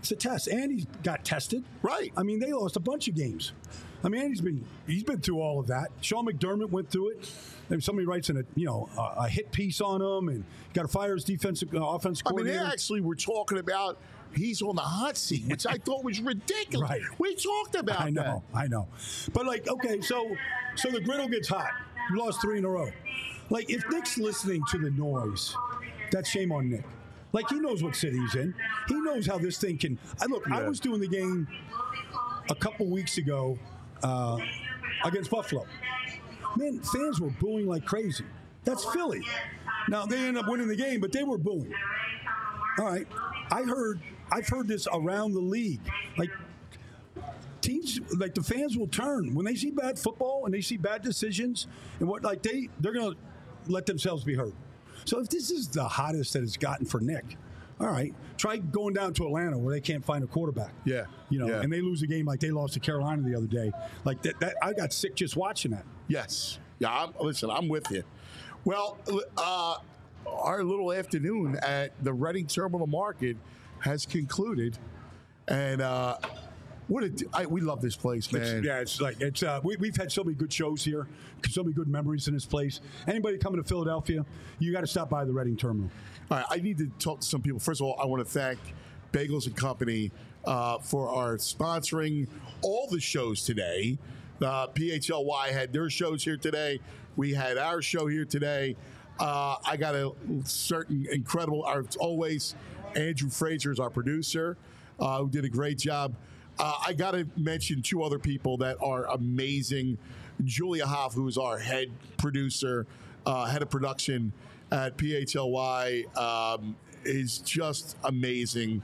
S2: It's a test. And he got tested.
S1: Right.
S2: I mean, they lost a bunch of games. I mean, Andy's been he's been through all of that. Sean McDermott went through it. And somebody writes in a you know a, a hit piece on him, and got to fire his defensive uh, offense
S1: I mean, they
S2: coordinator.
S1: actually were talking about he's on the hot seat, which I thought was ridiculous.
S2: Right.
S1: We talked about
S2: I know, I know. But like, okay, so so the griddle gets hot. You lost three in a row. Like, if Nick's listening to the noise, that's shame on Nick. Like he knows what city he's in. He knows how this thing can. I look. I was doing the game a couple weeks ago uh, against Buffalo. Man, fans were booing like crazy. That's Philly. Now they end up winning the game, but they were booing. All right, I heard. I've heard this around the league. Like teams like the fans will turn when they see bad football and they see bad decisions and what like they they're gonna let themselves be heard. So if this is the hottest that it's gotten for Nick, all right, try going down to Atlanta where they can't find a quarterback.
S1: Yeah,
S2: you know,
S1: yeah.
S2: and they lose a game like they lost to Carolina the other day. Like that, that I got sick just watching that.
S1: Yes. Yeah, I'm, listen, I'm with you. Well, uh, our little afternoon at the Reading Terminal Market has concluded. And uh, what a, I, we love this place, man.
S2: It's, yeah, it's like it's. Uh, we, we've had so many good shows here, so many good memories in this place. Anybody coming to Philadelphia, you got to stop by the Reading Terminal.
S1: All right, I need to talk to some people. First of all, I want to thank Bagels and Company uh, for our sponsoring all the shows today. Uh, PHLY had their shows here today. We had our show here today. Uh, I got a certain incredible, our, always, Andrew Fraser is our producer, uh, who did a great job. Uh, I got to mention two other people that are amazing. Julia Hoff, who is our head producer, uh, head of production at PHLY, um, is just amazing.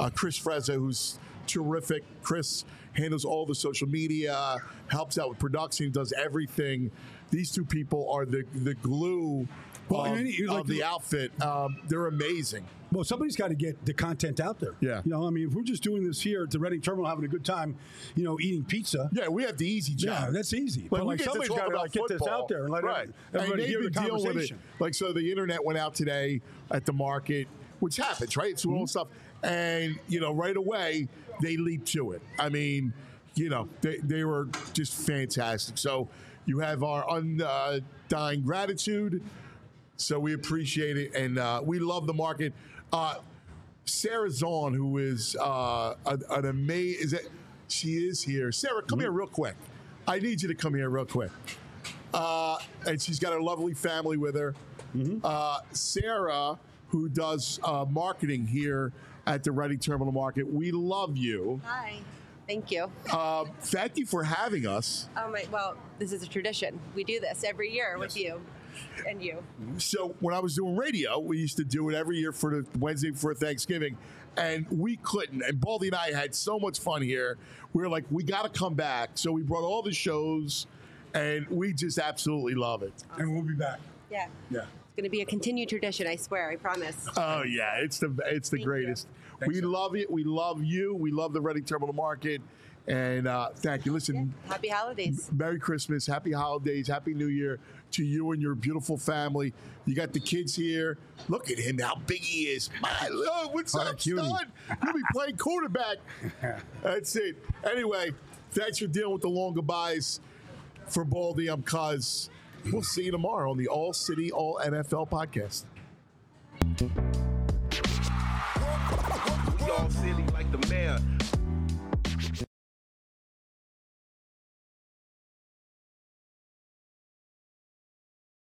S1: Uh, Chris Frezza, who's terrific. Chris handles all the social media, helps out with production, does everything. These two people are the the glue
S2: Well,
S1: of,
S2: any- like
S1: of the outfit. Um, they're amazing.
S2: Well, somebody's got to get the content out there.
S1: Yeah.
S2: You know, I mean, if we're just doing this here at the Reading Terminal, having a good time, you know, eating pizza.
S1: Yeah, we have the easy job.
S2: Yeah, that's easy.
S1: Like,
S2: but like somebody's got to like, get this out there and let
S1: right.
S2: everybody hear the
S1: they've with it.
S2: conversation.
S1: Like so, the internet went out today at the market, which happens, right? It's all
S2: Mm-hmm.
S1: stuff, and you know, right away they leap to it. I mean, you know, they they were just fantastic. So you have our undying gratitude. So we appreciate it, and uh, we love the market. Uh, Sarah Zahn, who is uh, an, an amazing, is it? She is here. Sarah, come here real quick. I need you to come here real quick. Uh, and she's got a lovely family with her. Uh, Sarah, who does uh, marketing here at the Reading Terminal Market, we love you.
S3: Hi. Thank you.
S1: Uh, thank you for having us.
S3: Oh my, well, this is a tradition. We do this every year with you and you.
S1: So when I was doing radio, we used to do it every year for the Wednesday before Thanksgiving, and we couldn't. And Baldy and I had so much fun here. We were like, we got to come back. So we brought all the shows, and we just absolutely love it.
S2: And we'll be back.
S3: Yeah.
S2: Yeah.
S3: It's going to be a continued tradition, I swear, I promise.
S1: Oh yeah, it's the it's the
S3: Thank
S1: greatest.
S2: Thanks,
S1: we
S2: sir.
S1: love it. We love you. We love the Reading Terminal Market, and uh, thank you. Listen,
S3: Happy holidays.
S1: Merry Christmas, Happy Holidays, Happy New Year to you and your beautiful family. You got the kids here. Look at him, how big he is. My Lord, what's
S2: What a
S1: up,
S2: cutie.
S1: stud? You'll be playing quarterback. That's it. Anyway, thanks for dealing with the long goodbyes. For Baldy, I'm Cuz. We'll see you tomorrow on the All City All NFL podcast.
S4: We all silly like the mayor.